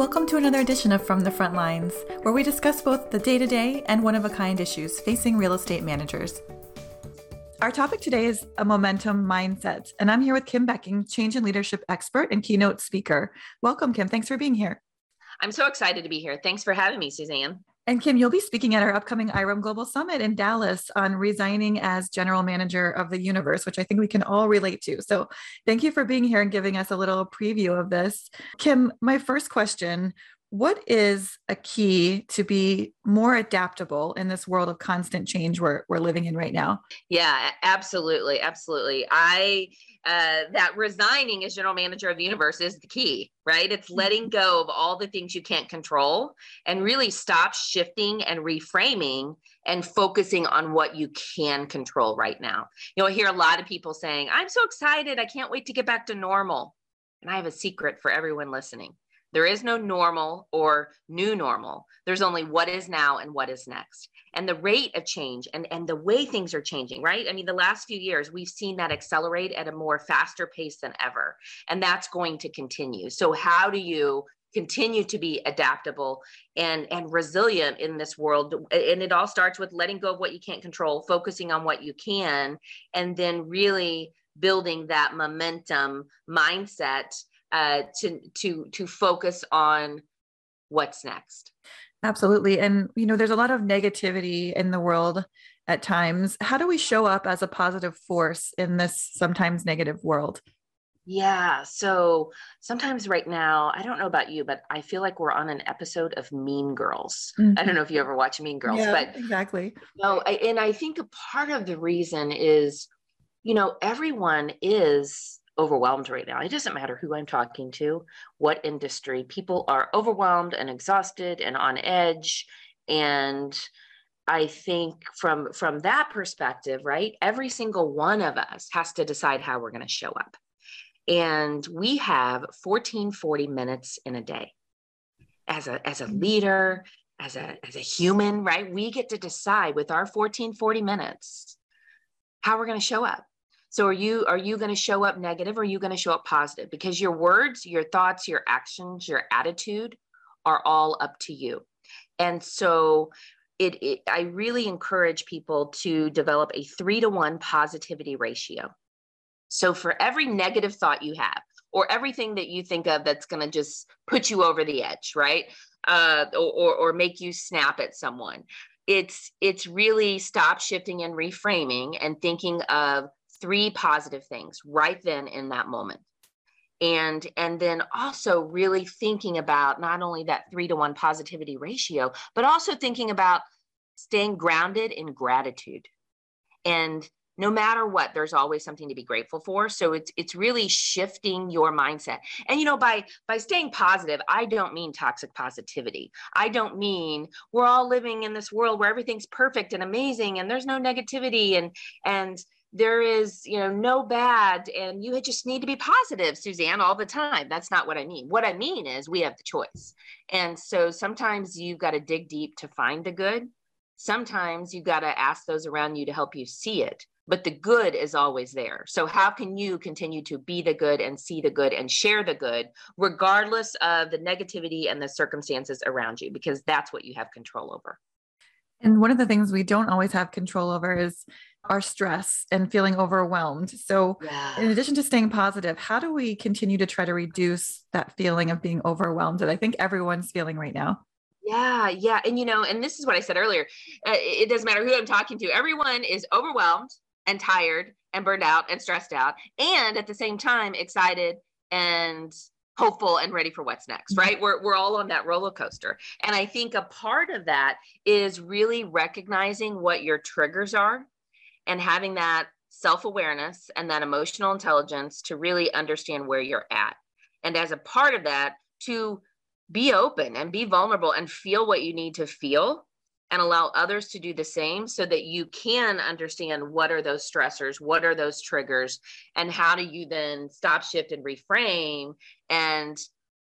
Welcome to another edition of From the Front Lines, where we discuss both the day to day and one of a kind issues facing real estate managers. Our topic today is a momentum mindset, and I'm here with Kim Becking, change and leadership expert and keynote speaker. Welcome, Kim. Thanks for being here. I'm so excited to be here. Thanks for having me, Suzanne. And Kim, you'll be speaking at our upcoming IREM Global Summit in Dallas on resigning as general manager of the universe, which I think we can all relate to. So thank you for being here and giving us a little preview of this. Kim, my first question what is a key to be more adaptable in this world of constant change we're, we're living in right now? Yeah absolutely absolutely. I uh, that resigning as general manager of the universe is the key right? It's letting mm-hmm. go of all the things you can't control and really stop shifting and reframing and focusing on what you can control right now. You know i hear a lot of people saying i'm so excited i can't wait to get back to normal. And i have a secret for everyone listening there is no normal or new normal. There's only what is now and what is next. And the rate of change and, and the way things are changing, right? I mean, the last few years, we've seen that accelerate at a more faster pace than ever. And that's going to continue. So, how do you continue to be adaptable and and resilient in this world and it all starts with letting go of what you can't control focusing on what you can and then really building that momentum mindset uh, to to to focus on what's next. Absolutely, and you know, there's a lot of negativity in the world at times. How do we show up as a positive force in this sometimes negative world? Yeah. So sometimes right now, I don't know about you, but I feel like we're on an episode of Mean Girls. Mm-hmm. I don't know if you ever watch Mean Girls, yeah, but exactly. No, I, and I think a part of the reason is, you know, everyone is overwhelmed right now. It doesn't matter who I'm talking to, what industry. People are overwhelmed and exhausted and on edge. And I think from from that perspective, right? Every single one of us has to decide how we're going to show up. And we have 14 40 minutes in a day. As a as a mm-hmm. leader, as a as a human, right? We get to decide with our 14 40 minutes how we're going to show up so are you are you going to show up negative or are you going to show up positive? Because your words, your thoughts, your actions, your attitude are all up to you. And so it, it I really encourage people to develop a 3 to 1 positivity ratio. So for every negative thought you have or everything that you think of that's going to just put you over the edge, right? Uh, or, or make you snap at someone. It's it's really stop shifting and reframing and thinking of three positive things right then in that moment. And and then also really thinking about not only that three to one positivity ratio but also thinking about staying grounded in gratitude. And no matter what there's always something to be grateful for. So it's it's really shifting your mindset. And you know by by staying positive i don't mean toxic positivity. I don't mean we're all living in this world where everything's perfect and amazing and there's no negativity and and there is you know no bad and you just need to be positive suzanne all the time. That's not what i mean. What i mean is we have the choice. And so sometimes you've got to dig deep to find the good. Sometimes you've got to ask those around you to help you see it. But the good is always there. So how can you continue to be the good and see the good and share the good regardless of the negativity and the circumstances around you? Because that's what you have control over. And one of the things we don't always have control over is our stress and feeling overwhelmed. So, yeah. in addition to staying positive, how do we continue to try to reduce that feeling of being overwhelmed that I think everyone's feeling right now? Yeah, yeah. And, you know, and this is what I said earlier uh, it doesn't matter who I'm talking to, everyone is overwhelmed and tired and burned out and stressed out, and at the same time, excited and hopeful and ready for what's next, mm-hmm. right? We're, we're all on that roller coaster. And I think a part of that is really recognizing what your triggers are and having that self awareness and that emotional intelligence to really understand where you're at. And as a part of that, to be open and be vulnerable and feel what you need to feel and allow others to do the same so that you can understand what are those stressors, what are those triggers, and how do you then stop, shift, and reframe and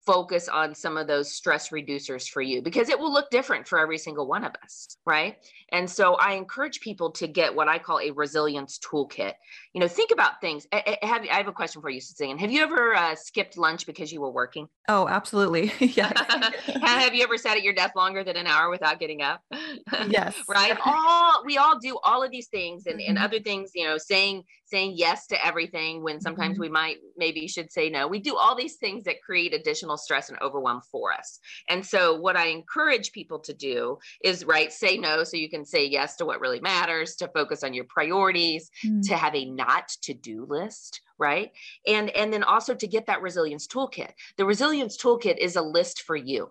focus on some of those stress reducers for you because it will look different for every single one of us, right? And so I encourage people to get what I call a resilience toolkit. You know, think about things. I, I have, I have a question for you, Susan. Have you ever uh, skipped lunch because you were working? Oh, absolutely. yeah. have you ever sat at your desk longer than an hour without getting up? yes. right. All we all do all of these things and, mm-hmm. and other things, you know, saying saying yes to everything when sometimes mm-hmm. we might maybe should say no. We do all these things that create additional stress and overwhelm for us. And so what I encourage people to do is right, say no so you can say yes to what really matters, to focus on your priorities, mm-hmm. to have a not to do list right and and then also to get that resilience toolkit the resilience toolkit is a list for you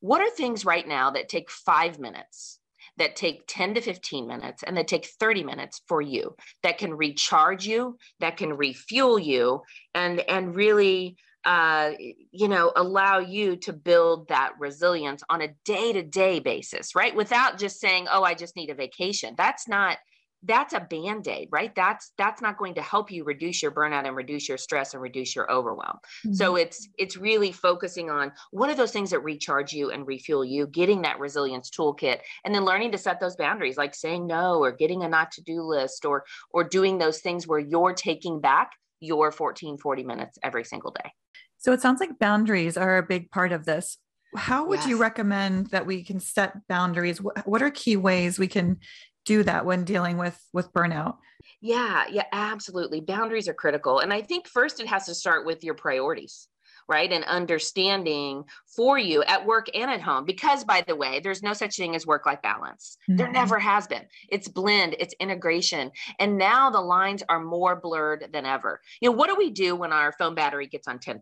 what are things right now that take five minutes that take 10 to 15 minutes and that take 30 minutes for you that can recharge you that can refuel you and and really uh, you know allow you to build that resilience on a day-to-day basis right? Without just saying oh i just need a vacation. That's not that's a band-aid right? That's that's not going to help you reduce your burnout and reduce your stress and reduce your overwhelm. Mm-hmm. so it's it's really focusing on what are those things that recharge you and refuel you getting that resilience toolkit and then learning to set those boundaries like saying no or getting a not to do list or or doing those things where you're taking back your 14 40 minutes every single day. So it sounds like boundaries are a big part of this. How would yes. you recommend that we can set boundaries? What are key ways we can do that when dealing with with burnout? Yeah yeah absolutely. Boundaries are critical and i think first it has to start with your priorities right and understanding for you at work and at home because by the way there's no such thing as work life balance mm-hmm. there never has been. It's blend it's integration and now the lines are more blurred than ever. You know what do we do when our phone battery gets on 10%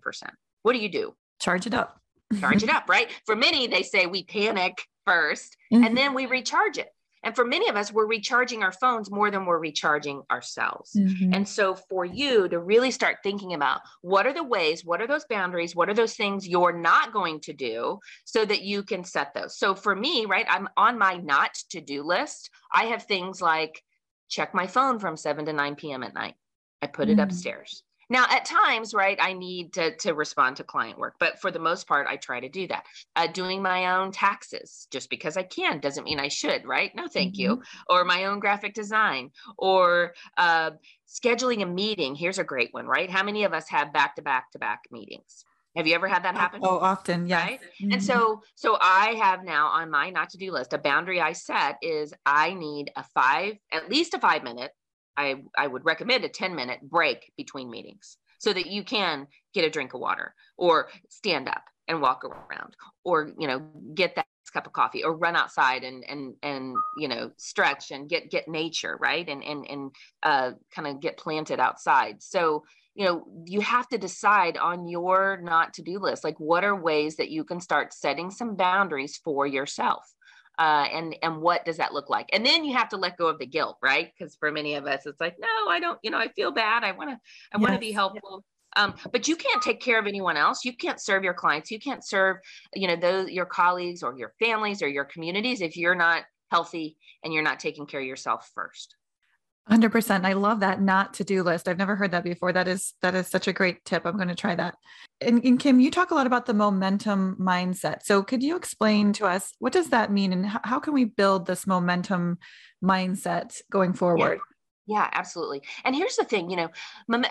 what do you do? Charge it up. Charge it up right? For many they say we panic 1st mm-hmm. and then we recharge it and for many of us, we're recharging our phones more than we're recharging ourselves. Mm-hmm. And so for you to really start thinking about what are the ways, what are those boundaries, what are those things you're not going to do so that you can set those. So for me, right, I'm on my not to do list. I have things like check my phone from 7 to 9 p.m. at night. I put mm-hmm. it upstairs. Now, at times, right, I need to, to respond to client work, but for the most part, I try to do that. Uh, doing my own taxes just because I can doesn't mean I should, right? No, thank mm-hmm. you. Or my own graphic design or uh, scheduling a meeting. Here's a great one, right? How many of us have back to back to back meetings? Have you ever had that happen? Oh, often, yeah. Right? Mm-hmm. And so, so I have now on my not to do list a boundary I set is I need a five, at least a five minute I, I would recommend a 10 minute break between meetings so that you can get a drink of water or stand up and walk around or you know get that cup of coffee or run outside and and and you know stretch and get get nature right? And and and uh, kind of get planted outside. So you know you have to decide on your not to do list like what are ways that you can start setting some boundaries for yourself uh, and and what does that look like? And then you have to let go of the guilt right? Because for many of us it's like no i don't you know i feel bad. I want to i want to be helpful. Um, but you can't take care of anyone else. You can't serve your clients. You can't serve you know those your colleagues or your families or your communities if you're not healthy and you're not taking care of yourself first 100% i love that not to do list. I've never heard that before. That is that is such a great tip. I'm going to try that. And, and, kim you talk a lot about the momentum mindset. So could you explain to us what does that mean? And how, can we build this momentum mindset going forward? Yeah. Yeah, absolutely. And here's the thing, you know,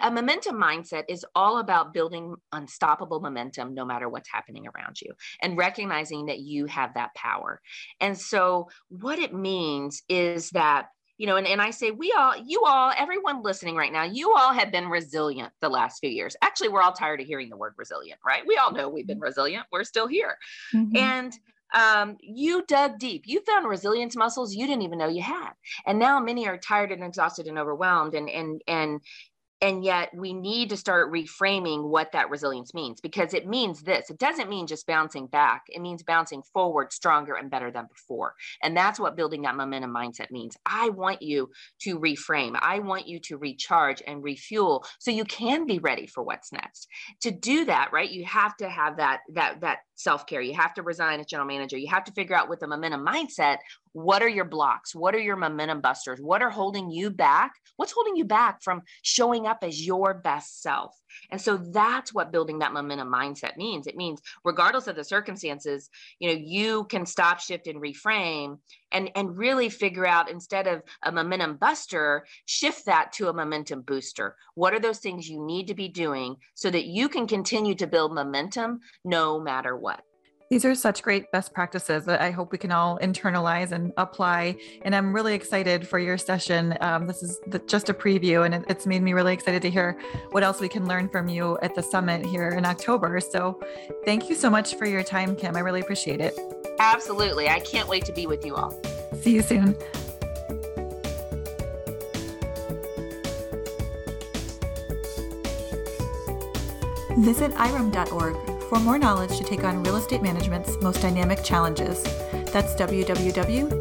a momentum mindset is all about building unstoppable momentum no matter what's happening around you and recognizing that you have that power. And so what it means is that you know, and, and I say, we all, you all, everyone listening right now, you all have been resilient the last few years. Actually, we're all tired of hearing the word resilient, right? We all know we've been resilient. We're still here. Mm-hmm. And um, you dug deep. You found resilience muscles you didn't even know you had. And now many are tired and exhausted and overwhelmed and and and and yet we need to start reframing what that resilience means because it means this it doesn't mean just bouncing back it means bouncing forward stronger and better than before and that's what building that momentum mindset means. I want you to reframe i want you to recharge and refuel so you can be ready for what's next. To do that right you have to have that that that self-care. You have to resign as general manager. You have to figure out with the momentum mindset what are your blocks? What are your momentum busters? What are holding you back? What's holding you back from showing up as your best self And so that's what building that momentum mindset means. It means regardless of the circumstances, you know, you can stop, shift, and reframe and, and really figure out instead of a momentum buster, shift that to a momentum booster. What are those things you need to be doing so that you can continue to build momentum no matter what? These are such great best practices that I hope we can all internalize and apply. And I'm really excited for your session. Um, this is the, just a preview, and it, it's made me really excited to hear what else we can learn from you at the summit here in October. So thank you so much for your time, Kim. I really appreciate it. Absolutely. I can't wait to be with you all. See you soon. Visit IREM.org for more knowledge to take on real estate management's most dynamic challenges. That's www.irem.org.